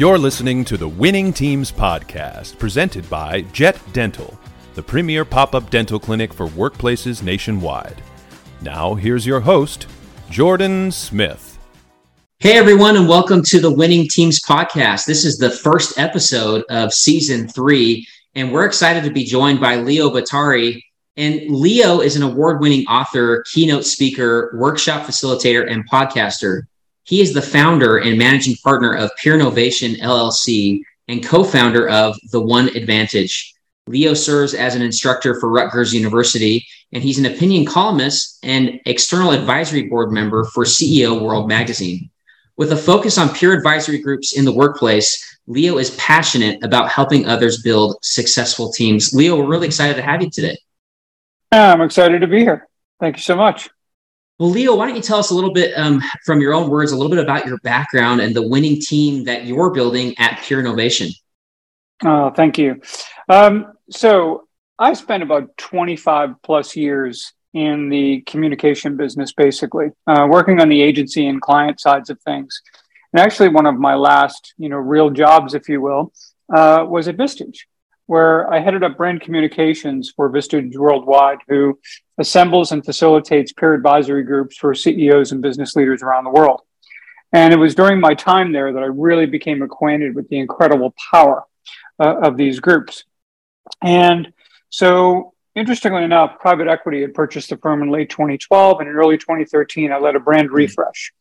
You're listening to the Winning Teams Podcast, presented by Jet Dental, the premier pop up dental clinic for workplaces nationwide. Now, here's your host, Jordan Smith. Hey, everyone, and welcome to the Winning Teams Podcast. This is the first episode of season three, and we're excited to be joined by Leo Bottary, And Leo is an award winning author, keynote speaker, workshop facilitator, and podcaster. He is the founder and managing partner of Peernovation LLC and co founder of The One Advantage. Leo serves as an instructor for Rutgers University, and he's an opinion columnist and external advisory board member for CEO World Magazine. With a focus on peer advisory groups in the workplace, Leo is passionate about helping others build successful teams. Leo, we're really excited to have you today. I'm excited to be here. Thank you so much. Well, Leo, why don't you tell us a little bit um, from your own words, a little bit about your background and the winning team that you're building at Peernovation? Oh, thank you. Um, so I spent about 25 plus years in the communication business, basically, uh, working on the agency and client sides of things. And actually, one of my last, you know, real jobs, if you will, uh, was at Vistage where I headed up brand communications for Vistage Worldwide, who assembles and facilitates peer advisory groups for CEOs and business leaders around the world. And it was during my time there that I really became acquainted with the incredible power uh, of these groups. And so, interestingly enough, private equity had purchased the firm in late 2012. And in early 2013, I led a brand refresh.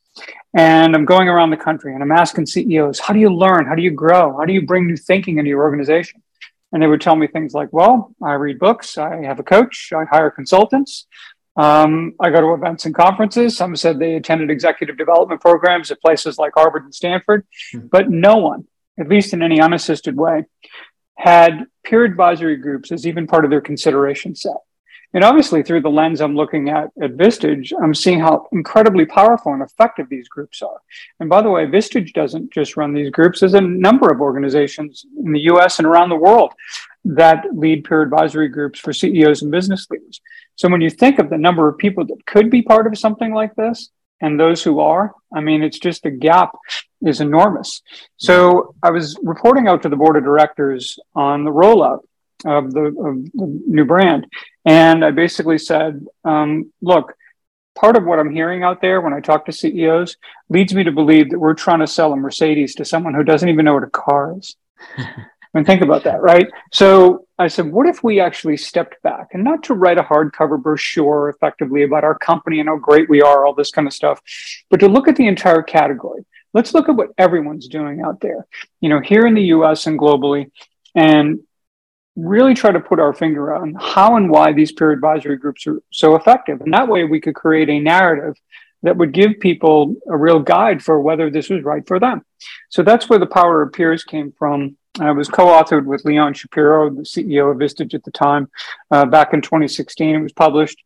And I'm going around the country and I'm asking CEOs, how do you learn? How do you grow? How do you bring new thinking into your organization? And they would tell me things like, well, I read books, I have a coach, I hire consultants, um, I go to events and conferences. Some said they attended executive development programs at places like Harvard and Stanford, mm-hmm. but no one, at least in any unassisted way, had peer advisory groups as even part of their consideration set. And obviously, through the lens I'm looking at at Vistage, I'm seeing how incredibly powerful and effective these groups are. And by the way, Vistage doesn't just run these groups. There's a number of organizations in the US and around the world that lead peer advisory groups for CEOs and business leaders. So when you think of the number of people that could be part of something like this, and those who are, I mean, it's just a gap is enormous. So I was reporting out to the board of directors on the rollout of the, of the new brand. And I basically said, um, look, part of what I'm hearing out there when I talk to CEOs leads me to believe that we're trying to sell a Mercedes to someone who doesn't even know what a car is. I mean, think about that, right? So I said, what if we actually stepped back and not to write a hardcover brochure effectively about our company and how great we are, all this kind of stuff, but to look at the entire category. Let's look at what everyone's doing out there, you know, here in the US and globally, and really try to put our finger on how and why these peer advisory groups are so effective. And that way we could create a narrative that would give people a real guide for whether this was right for them. So that's where the power of peers came from. I was co-authored with Leon Shapiro, the CEO of Vistage at the time, uh, back in 2016. It was published.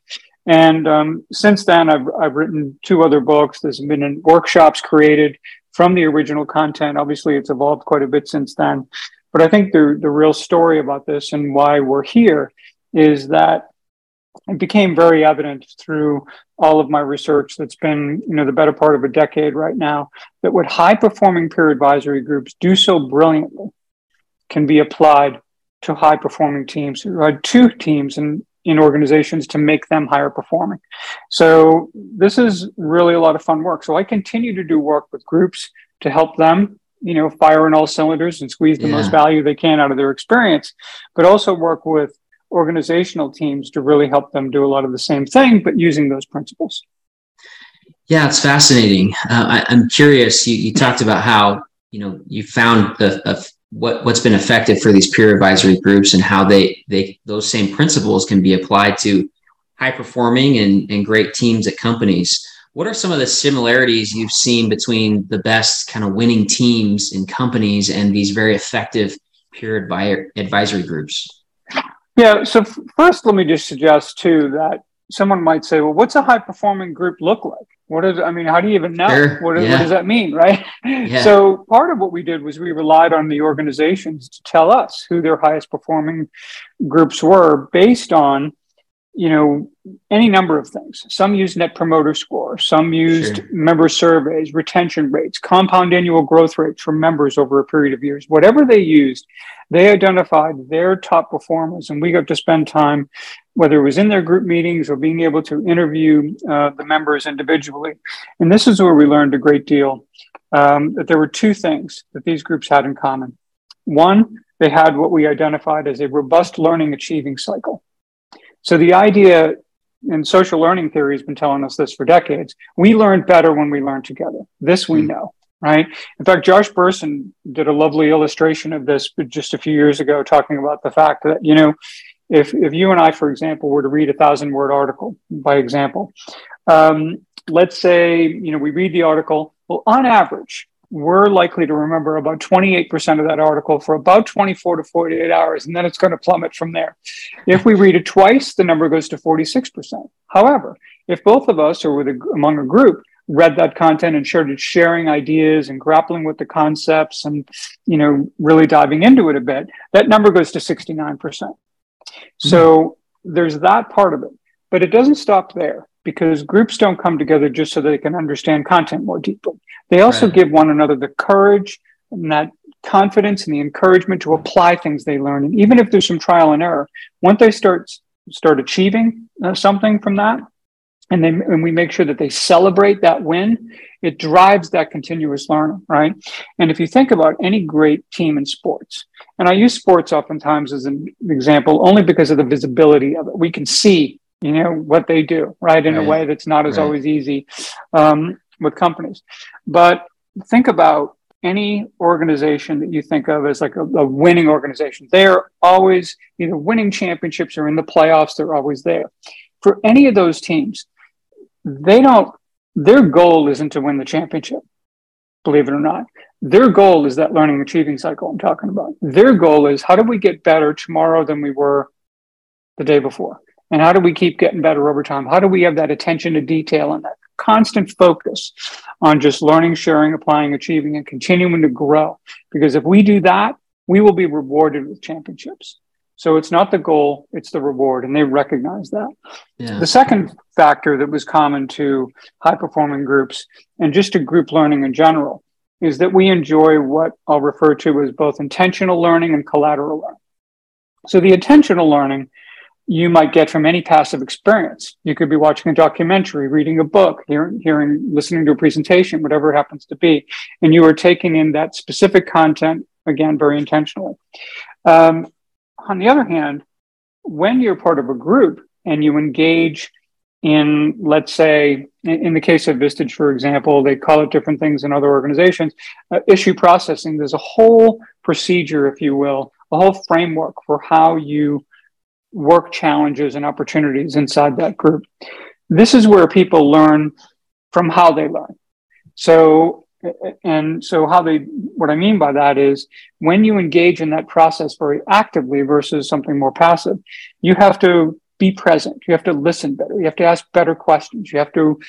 And um, since then, I've, I've written two other books. There's been workshops created from the original content. Obviously, it's evolved quite a bit since then. But I think the, the real story about this and why we're here is that it became very evident through all of my research that's been you know the better part of a decade right now that what high performing peer advisory groups do so brilliantly can be applied to high performing teams to teams and in organizations to make them higher performing. So this is really a lot of fun work. So i continue to do work with groups to help them you know, fire on all cylinders and squeeze the yeah. most value they can out of their experience, but also work with organizational teams to really help them do a lot of the same thing, but using those principles. Yeah, it's fascinating. Uh, I, am curious. You, you, talked about how you know you found the uh, what what's been effective for these peer advisory groups and how they they those same principles can be applied to high performing and, and great teams at companies. What are some of the similarities you've seen between the best kind of winning teams and companies and these very effective peer advisory groups? Yeah. So first, let me just suggest too that someone might say, "Well, what's a high performing group look like?" What is? I mean, how do you even know? Sure. What, yeah. what, does that mean, right? Yeah. So part of what we did was we relied on the organizations to tell us who their highest performing groups were based on you know, any number of things. Some used net promoter score, some used sure. member surveys, retention rates, compound annual growth rates for members over a period of years. Whatever they used, they identified their top performers, and we got to spend time, whether it was in their group meetings or being able to interview uh, the members individually. And this is where we learned a great deal um, that there were two things that these groups had in common. One, they had what we identified as a robust learning achieving cycle. So the idea in social learning theory has been telling us this for decades. We learn better when we learn together. This we hmm. know, right? In fact, Josh Bersin did a lovely illustration of this just a few years ago, talking about the fact that, you know, if, if you and I, for example, were to read a thousand word article, by example, um, let's say, you know, we read the article, well, on average, we're likely to remember about 28% of that article for about 24 to 48 hours, and then it's going to plummet from there. If we read it twice, the number goes to 46%. However, if both of us or with a, among a group read that content and started sharing ideas and grappling with the concepts and you know really diving into it a bit, that number goes to 69%. Mm-hmm. So there's that part of it, but it doesn't stop there because groups don't come together just so they can understand content more deeply. They also right. give one another the courage and that confidence and the encouragement to apply things they learn. And even if there's some trial and error, once they start start achieving uh, something from that, and they and we make sure that they celebrate that win, it drives that continuous learning, right? And if you think about any great team in sports, and I use sports oftentimes as an example only because of the visibility of it. We can see you know what they do right in right. a way that's not as right. always easy um, with companies. But think about any organization that you think of as like a, a winning organization. They're always either winning championships or in the playoffs they're always there. For any of those teams they don't their goal isn't to win the championship believe it or not. Their goal is that learning achieving cycle i'm talking about. Their goal is how do we get better tomorrow than we were the day before and how do we keep getting better over time? How do we have that attention to detail and that constant focus on just learning, sharing, applying, achieving, and continuing to grow? Because if we do that, we will be rewarded with championships. So it's not the goal, it's the reward, and they recognize that. Yeah. The second factor that was common to high performing groups and just to group learning in general is that we enjoy what I'll refer to as both intentional learning and collateral learning. So the intentional learning you might get from any passive experience. You could be watching a documentary, reading a book, hearing, hearing, listening to a presentation, whatever it happens to be, and you are taking in that specific content again very intentionally. Um, on the other hand, when you're part of a group and you engage in, let's say, in, in the case of Vistage, for example, they call it different things in other organizations, uh, issue processing. There's a whole procedure, if you will, a whole framework for how you work challenges and opportunities inside that group. This is where people learn from how they learn. So, and so how they, what I mean by that is when you engage in that process very actively versus something more passive, you have to be present. You have to listen better. You have to ask better questions. You have to,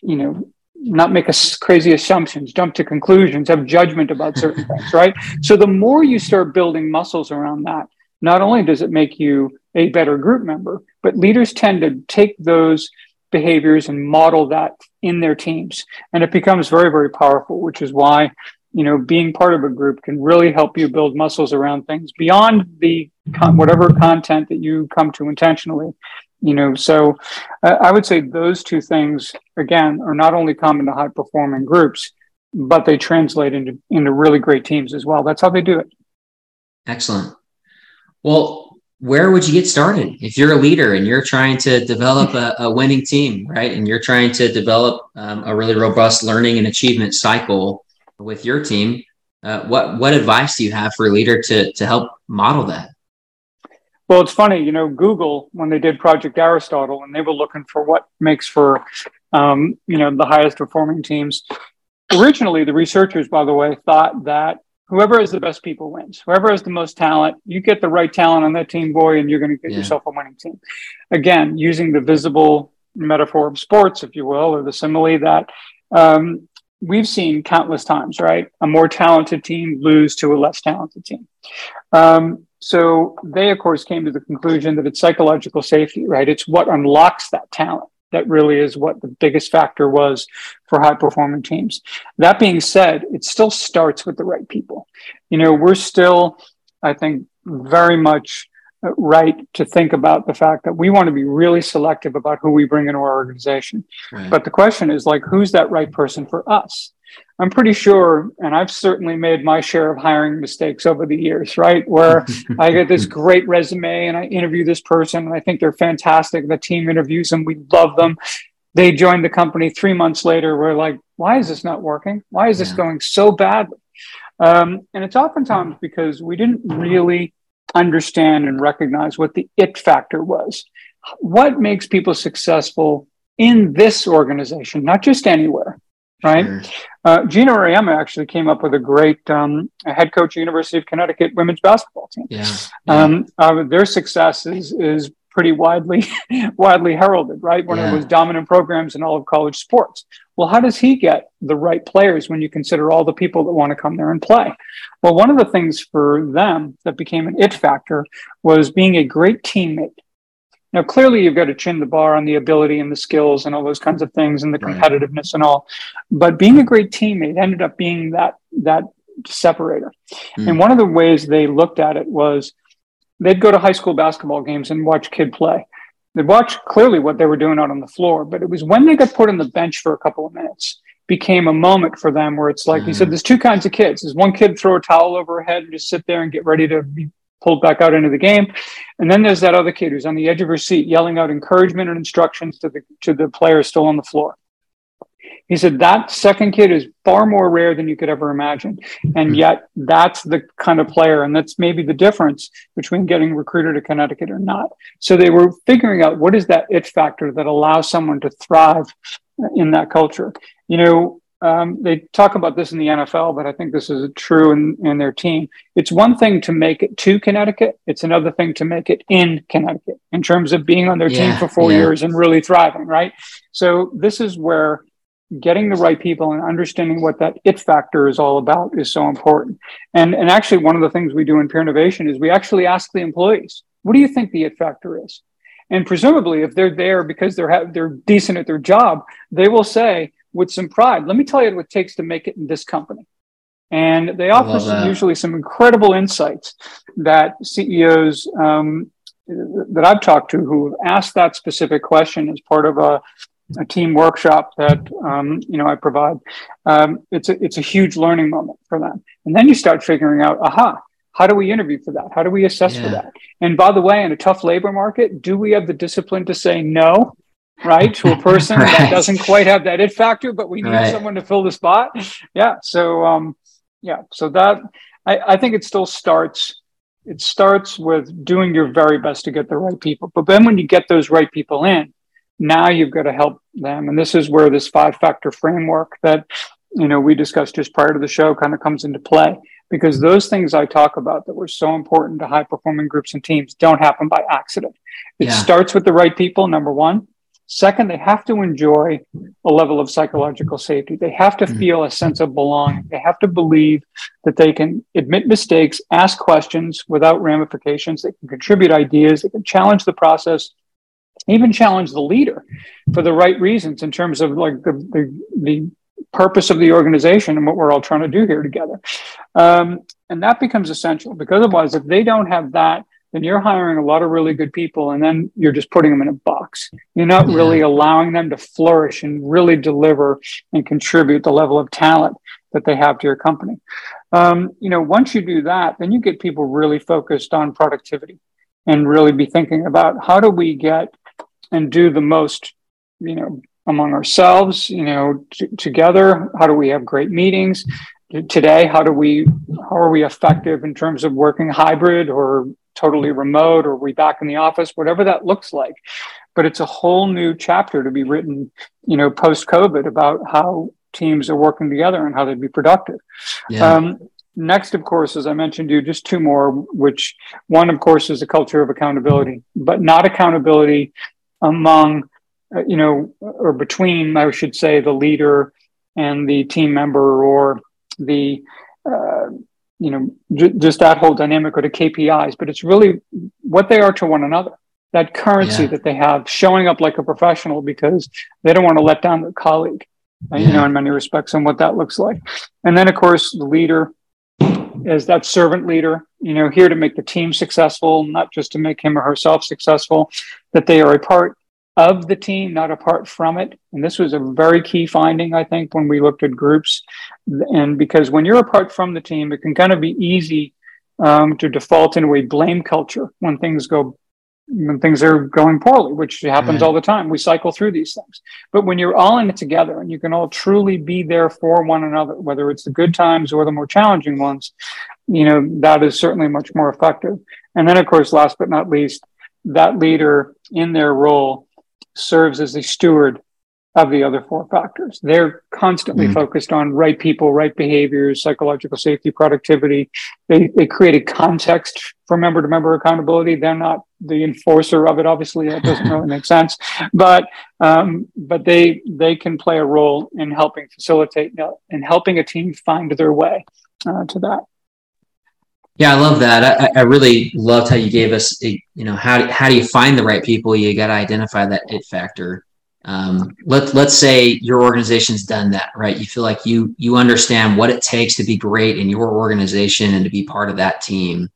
you know, not make crazy assumptions, jump to conclusions, have judgment about certain things, right? So the more you start building muscles around that, not only does it make you a better group member, but leaders tend to take those behaviors and model that in their teams. And it becomes very, very powerful, which is why, you know, being part of a group can really help you build muscles around things beyond the con- whatever content that you come to intentionally. You know, so uh, I would say those two things, again, are not only common to high performing groups, but they translate into, into really great teams as well. That's how they do it. Excellent. Well, where would you get started if you're a leader and you're trying to develop a, a winning team, right? And you're trying to develop um, a really robust learning and achievement cycle with your team. Uh, what what advice do you have for a leader to to help model that? Well, it's funny, you know, Google when they did Project Aristotle and they were looking for what makes for, um, you know, the highest performing teams. Originally, the researchers, by the way, thought that whoever has the best people wins. Whoever has the most talent, you get the right talent on that team, boy, and you're going to get yeah. yourself a winning team. Again, using the visible metaphor of sports, if you will, or the simile that um, we've seen countless times, right? A more talented team lose to a less talented team. Um, so they, of course, came to the conclusion that it's psychological safety, right? It's what unlocks that talent. That really is what the biggest factor was for high performing teams. That being said, it still starts with the right people. You know, we're still, I think, very much uh, right to think about the fact that we want to be really selective about who we bring into our organization. Right. But the question is like, who's that right person for us? I'm pretty sure, and I've certainly made my share of hiring mistakes over the years, right? Where I get this great resume and I interview this person and I think they're fantastic. The team interviews them, we love them. They join the company three months later. We're like, why is this not working? Why is this yeah. going so badly? Um, and it's oftentimes because we didn't really understand and recognize what the it factor was. What makes people successful in this organization, not just anywhere? Right? Sure. Uh, Auriemma actually came up with a great um, head coach, University of Connecticut women's basketball team. Yeah. yeah. Um, uh, their success is is pretty widely widely heralded, right? One yeah. of the most dominant programs in all of college sports. Well, how does he get the right players when you consider all the people that want to come there and play? Well, one of the things for them that became an it factor was being a great teammate now, clearly, you've got to chin the bar on the ability and the skills and all those kinds of things and the competitiveness right. and all. But being a great teammate ended up being that that separator. Mm. And one of the ways they looked at it was they'd go to high school basketball games and watch kid play. They'd watch clearly what they were doing out on the floor, but it was when they got put on the bench for a couple of minutes became a moment for them where it's like mm. he said hmm. there's two kinds of kids there's one kid throw a towel over her head and just sit there and get ready to be pulled back out into the game. And then there's that other kid who's on the edge of her seat yelling out encouragement and instructions to the to the player still on the floor. He said that second kid is far more rare than you could ever imagine. And hmm. yet that's the kind of player, and that's maybe the difference between getting recruited to Connecticut or not. So they were figuring out what is that it factor that allows someone to thrive in that culture. You know, um, they talk about this in the NFL, but I think this is true in, in their team. It's one thing to make it to Connecticut, it's another thing to make it in Connecticut in terms of being on their yeah, team for four yeah. years and really thriving, right? So, this is where getting the right people and understanding what that it factor is all about is so important. And, and actually, one of the things we do in Peernovation is we actually ask the employees, what do you think the it factor is? And presumably, if they're there because they're ha- they're decent at their job, they will say, with some pride. Let me tell you what it takes to make it in this company. And they offer some, usually some incredible insights that CEOs um, that I've talked to who have asked that specific question as part of a, a team workshop that um, you know I provide. Um, it's a it's a huge learning moment for them. And then you start figuring out, aha, how do we interview for that? How do we assess yeah. for that? And by the way, in a tough labor market, do we have the discipline to say no right to a person right. that doesn't quite have that it factor but we need right. someone to fill the spot yeah so um yeah so that I, I think it still starts it starts with doing your very best to get the right people but then when you get those right people in now you've got to help them and this is where this five factor framework that you know we discussed just prior to the show kind of comes into play because those things I talk about that were so important to high performing groups and teams don't happen by accident. It yeah. starts with the right people, number one. Second, they have to enjoy a level of psychological safety. They have to mm-hmm. feel a sense of belonging. They have to believe that they can admit mistakes, ask questions without ramifications. They can contribute ideas. They can challenge the process, even challenge the leader for the right reasons in terms of like the, the, the purpose of the organization and what we're all trying to do here together. Um, and that becomes essential because otherwise, if they don't have that, then you're hiring a lot of really good people and then you're just putting them in a box. You're not yeah. really allowing them to flourish and really deliver and contribute the level of talent that they have to your company. Um, you know, once you do that, then you get people really focused on productivity and really be thinking about how do we get and do the most, you know, among ourselves, you know, t- together. How do we have great meetings? Today, how do we how are we effective in terms of working hybrid or totally remote or we back in the office, whatever that looks like. But it's a whole new chapter to be written, you know, post COVID about how teams are working together and how they'd be productive. Yeah. Um, next, of course, as I mentioned to you, just two more, which one, of course, is a culture of accountability, but not accountability among, uh, you know, or between, I should say, the leader and the team member or the uh, you know, j- just that whole dynamic or the KPIs, but it's really what they are to one another. That currency yeah. that they have, showing up like a professional because they don't want to let down their colleague. Yeah. You know, in many respects, and what that looks like. And then, of course, the leader is that servant leader, you know, here to make the team successful, not just to make him or herself successful, that they are a part of the team, not apart from it. And this was a very key finding, I think, when we looked at groups. And because when you're apart from the team, it can kind of be easy um, to default into a blame culture when things go when things are going poorly, which happens all the time. We cycle through these things. But when you're all in it together and you can all truly be there for one another, whether it's the good times or the more challenging ones, you know, that is certainly much more effective. And then, of course, last but not least, that leader in their role serves as a steward of the other four factors. They're constantly mm-hmm. focused on right people, right behaviors, psychological safety, productivity. They, they create a context for member to member accountability. They're not the enforcer of it. Obviously, that doesn't really make sense. But um, but they they can play a role in helping facilitate uh, in helping a team find their way uh, to that. Yeah, I love that. I, I really loved how you gave us, a, you know, how how do you find the right people? You got to identify that it factor. Um, let let's say your organization's done that, right? You feel like you you understand what it takes to be great in your organization and to be part of that team.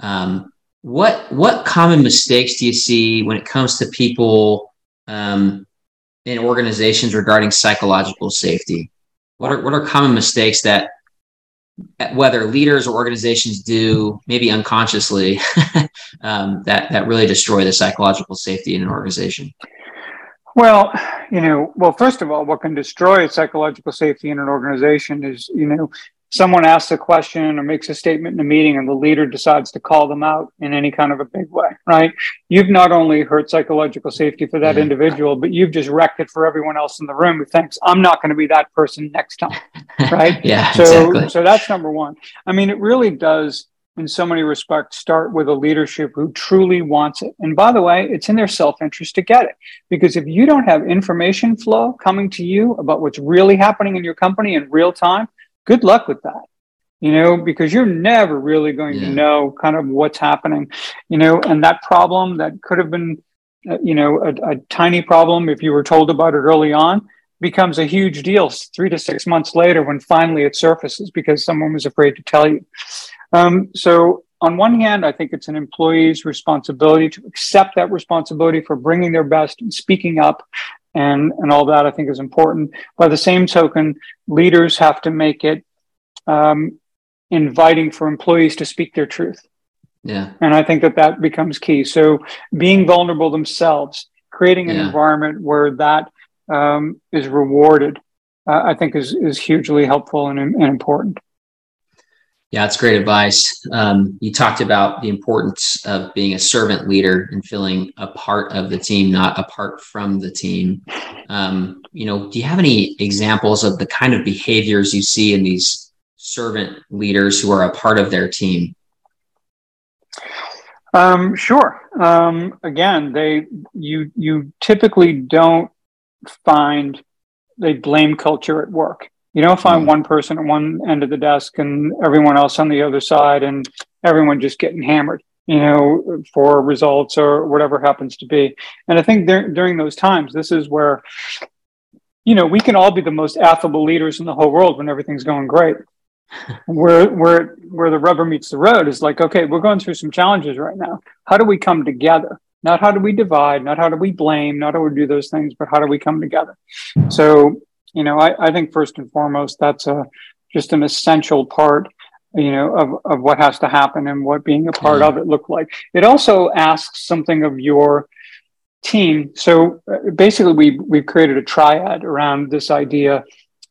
Um, what what common mistakes do you see when it comes to people um, in organizations regarding psychological safety? What are what are common mistakes that whether leaders or organizations do maybe unconsciously um, that that really destroy the psychological safety in an organization? Well you know well first of all what can destroy psychological safety in an organization is you know someone asks a question or makes a statement in a meeting and the leader decides to call them out in any kind of a big way, right? You've not only hurt psychological safety for that individual, but you've just wrecked it for everyone else in the room who thinks I'm not going to be that person next time, right? yeah. So, exactly. so that's number one. I mean, it really does in so many respects start with a leadership who truly wants it. And by the way, it's in their self-interest to get it. Because if you don't have information flow coming to you about what's really happening in your company in real time, good luck with that you know because you're never really going yeah. to know kind of what's happening you know and that problem that could have been uh, you know a, a, tiny problem if you were told about it early on becomes a huge deal three to six months later when finally it surfaces because someone was afraid to tell you um, so on one hand i think it's an employee's responsibility to accept that responsibility for bringing their best and speaking up and and all that I think is important. By the same token, leaders have to make it um, inviting for employees to speak their truth. Yeah, and I think that that becomes key. So being vulnerable themselves, creating an yeah. environment where that um, is rewarded, uh, I think is is hugely helpful and, and important. Yeah, that's great advice. Um, you talked about the importance of being a servant leader and feeling a part of the team, not apart from the team. Um, you know, do you have any examples of the kind of behaviors you see in these servant leaders who are a part of their team? Um, sure. Um, again, they you you typically don't find a blame culture at work you don't find mm-hmm. one person at one end of the desk and everyone else on the other side and everyone just getting hammered you know for results or whatever happens to be. And i think there, during those times this is where you know we can all be the most affable leaders in the whole world when everything's going great. Where where where the rubber meets the road is like okay we're going through some challenges right now. How do we come together? Not how do we divide not how do we blame not how do we do those things but how do we come together? So you know, I, I think first and foremost, that's a just an essential part, you know, of, of what has to happen and what being a part mm-hmm. of it look like. It also asks something of your team. So uh, basically, we we've created a triad around this idea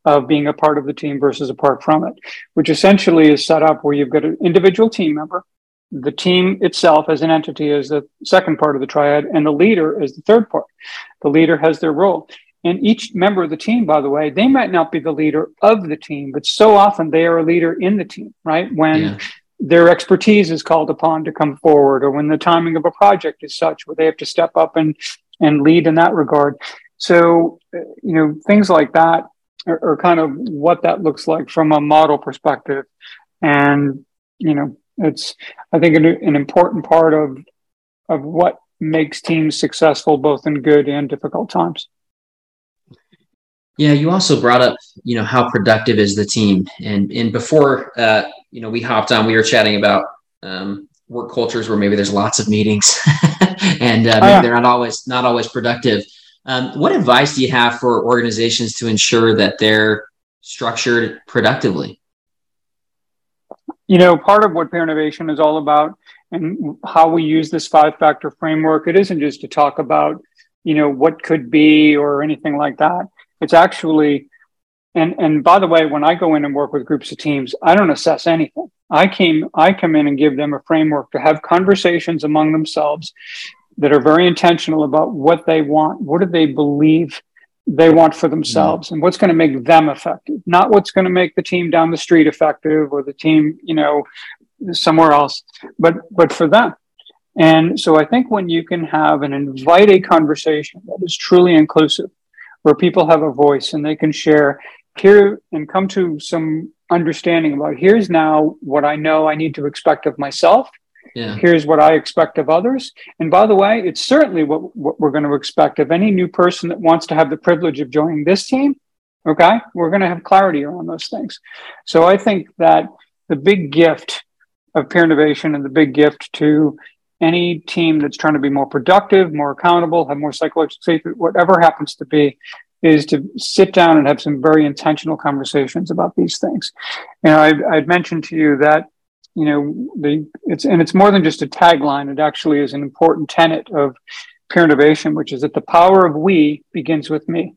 of being a part of the team versus apart from it, which essentially is set up where you've got an individual team member, the team itself as an entity is the second part of the triad, and the leader is the third part. The leader has their role. And each member of the team, by the way, they might not be the leader of the team, but so often they are a leader in the team, right? When yeah. their expertise is called upon to come forward, or when the timing of a project is such where they have to step up and, and lead in that regard. So, uh, you know, things like that are, are kind of what that looks like from a model perspective. And you know, it's I think an, an important part of of what makes teams successful both in good and difficult times. Yeah, you also brought up, you know, how productive is the team, and and before, uh, you know, we hopped on, we were chatting about um, work cultures where maybe there's lots of meetings, and uh, yeah. they're not always not always productive. Um, what advice do you have for organizations to ensure that they're structured productively? You know, part of what Peernovation is all about and how we use this five factor framework, it isn't just to talk about, you know, what could be or anything like that. It's actually, and and by the way, when I go in and work with groups of teams, I don't assess anything. I came, I come in and give them a framework to have conversations among themselves that are very intentional about what they want, what do they believe they want for themselves, and what's going to make them effective, not what's going to make the team down the street effective or the team, you know, somewhere else, but but for them. And so I think when you can have and invite a conversation that is truly inclusive, where people have a voice and they can share here and come to some understanding about here's now what I know I need to expect of myself. Yeah. Here's what I expect of others. And by the way, it's certainly what, what we're going to expect of any new person that wants to have the privilege of joining this team. Okay. We're going to have clarity around those things. So I think that the big gift of Peernovation and the big gift to any team that's trying to be more productive, more accountable, have more psychological safety, whatever happens to be, is to sit down and have some very intentional conversations about these things. You know, I, I'd mentioned to you that you know the it's and it's more than just a tagline. It actually is an important tenet of Peernovation, which is that the power of we begins with me.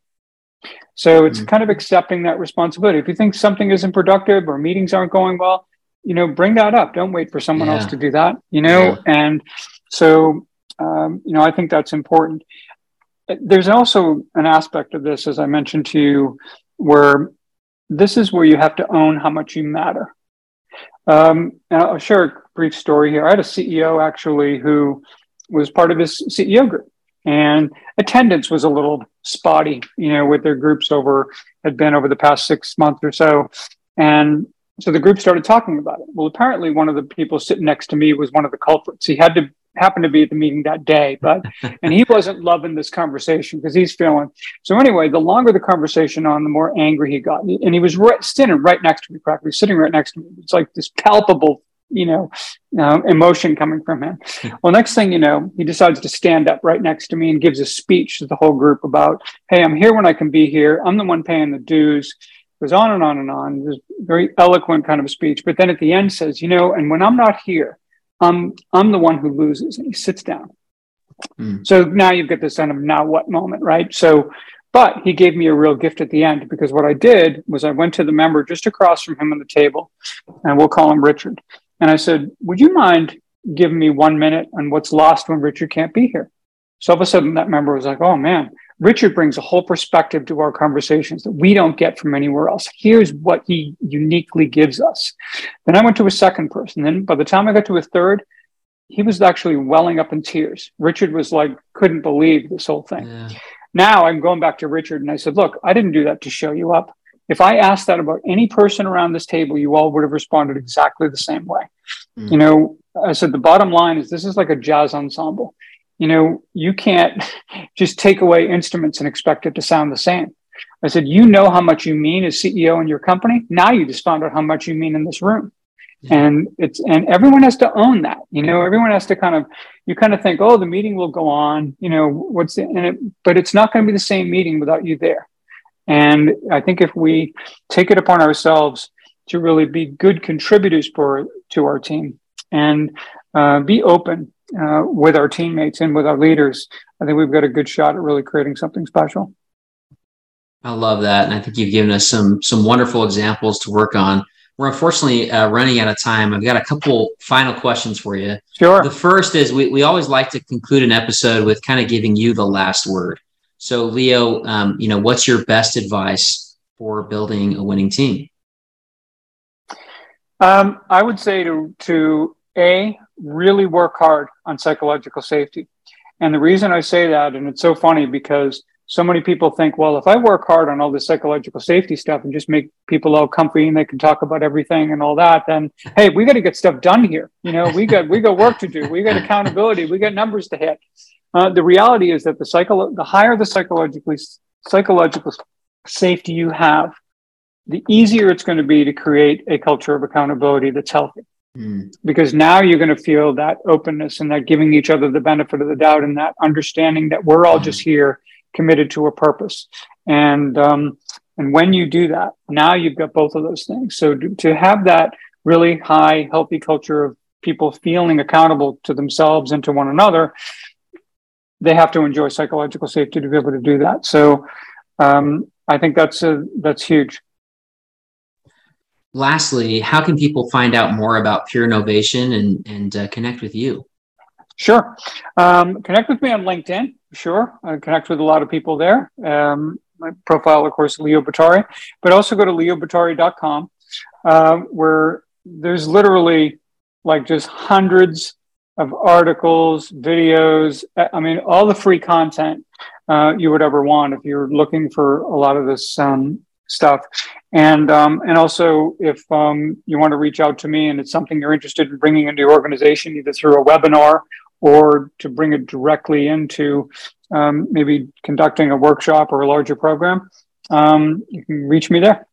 So it's mm-hmm. kind of accepting that responsibility. If you think something isn't productive or meetings aren't going well, you know, bring that up. Don't wait for someone yeah. else to do that. You know, yeah. and so um, you know, I think that's important there's also an aspect of this, as I mentioned to you, where this is where you have to own how much you matter. Um, and I'll share a brief story here. I had a CEO actually who was part of his CEO group, and attendance was a little spotty, you know, with their groups over had been over the past six months or so, and so the group started talking about it. Well, apparently, one of the people sitting next to me was one of the culprits. He had to happen to be at the meeting that day, but and he wasn't loving this conversation because he's feeling. So anyway, the longer the conversation on, the more angry he got, and he was right, standing right next to me, practically sitting right next to me. It's like this palpable, you know, uh, emotion coming from him. well, next thing you know, he decides to stand up right next to me and gives a speech to the whole group about, "Hey, I'm here when I can be here. I'm the one paying the dues." Goes on and on and on. This very eloquent kind of a speech, but then at the end says, "You know, and when I'm not here." I'm I'm the one who loses, and he sits down. Mm. So now you've got this kind of now what moment, right? So, but he gave me a real gift at the end because what I did was I went to the member just across from him on the table, and we'll call him Richard, and I said, "Would you mind giving me one minute on what's lost when Richard can't be here?" So all of a sudden, that member was like, "Oh man." Richard brings a whole perspective to our conversations that we don't get from anywhere else. Here's what he uniquely gives us. Then I went to a second person. Then by the time I got to a third, he was actually welling up in tears. Richard was like, couldn't believe this whole thing. Yeah. Now I'm going back to Richard and I said, look, I didn't do that to show you up. If I asked that about any person around this table, you all would have responded exactly the same way. Mm. You know, I said, the bottom line is this is like a jazz ensemble you know, you can't just take away instruments and expect it to sound the same. I said, you know how much you mean as CEO in your company. Now you just found out how much you mean in this room. Yeah. And it's and everyone has to own that. You know, everyone has to kind of you kind of think, oh, the meeting will go on. You know, what's the, and it, but it's not going to be the same meeting without you there. And I think if we take it upon ourselves to really be good contributors for to our team and uh, be open uh, with our teammates and with our leaders, I think we've got a good shot at really creating something special. I love that, and I think you've given us some some wonderful examples to work on. We're unfortunately uh, running out of time. I've got a couple final questions for you. Sure. The first is we, we always like to conclude an episode with kind of giving you the last word. So, Leo, um, you know, what's your best advice for building a winning team? Um, I would say to to a really work hard on psychological safety. And the reason I say that, and it's so funny because so many people think, well, if I work hard on all this psychological safety stuff and just make people all comfy and they can talk about everything and all that, then hey, we got to get stuff done here. You know, we got we got work to do. We got accountability. We got numbers to hit. Uh, the reality is that the cycle, the higher the psychologically psychological safety you have, the easier it's going to be to create a culture of accountability that's healthy. Mm. Because now you're going to feel that openness and that giving each other the benefit of the doubt and that understanding that we're all mm. just here committed to a purpose. And um, and when you do that, now you've got both of those things. So to, to have that really high, healthy culture of people feeling accountable to themselves and to one another, they have to enjoy psychological safety to be able to do that. So um, I think that's a, that's huge. Lastly, how can people find out more about Peernovation and and uh, connect with you? Sure. Um, connect with me on LinkedIn. Sure. I connect with a lot of people there. Um, my profile, of course, Leo Bottary, but also go to leobottary.com, uh, where there's literally like just hundreds of articles, videos. I mean, all the free content uh, you would ever want if you're looking for a lot of this um, stuff. And um, and also, if um, you want to reach out to me and it's something you're interested in bringing into your organization, either through a webinar or to bring it directly into um, maybe conducting a workshop or a larger program, um, you can reach me there.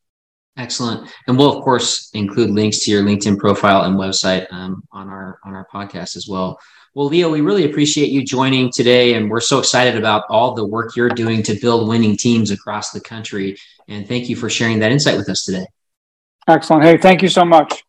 Excellent, and we'll of course include links to your LinkedIn profile and website um, on our on our podcast as well. Well, Leo, we really appreciate you joining today, and we're so excited about all the work you're doing to build winning teams across the country. And thank you for sharing that insight with us today. Excellent. Hey, thank you so much.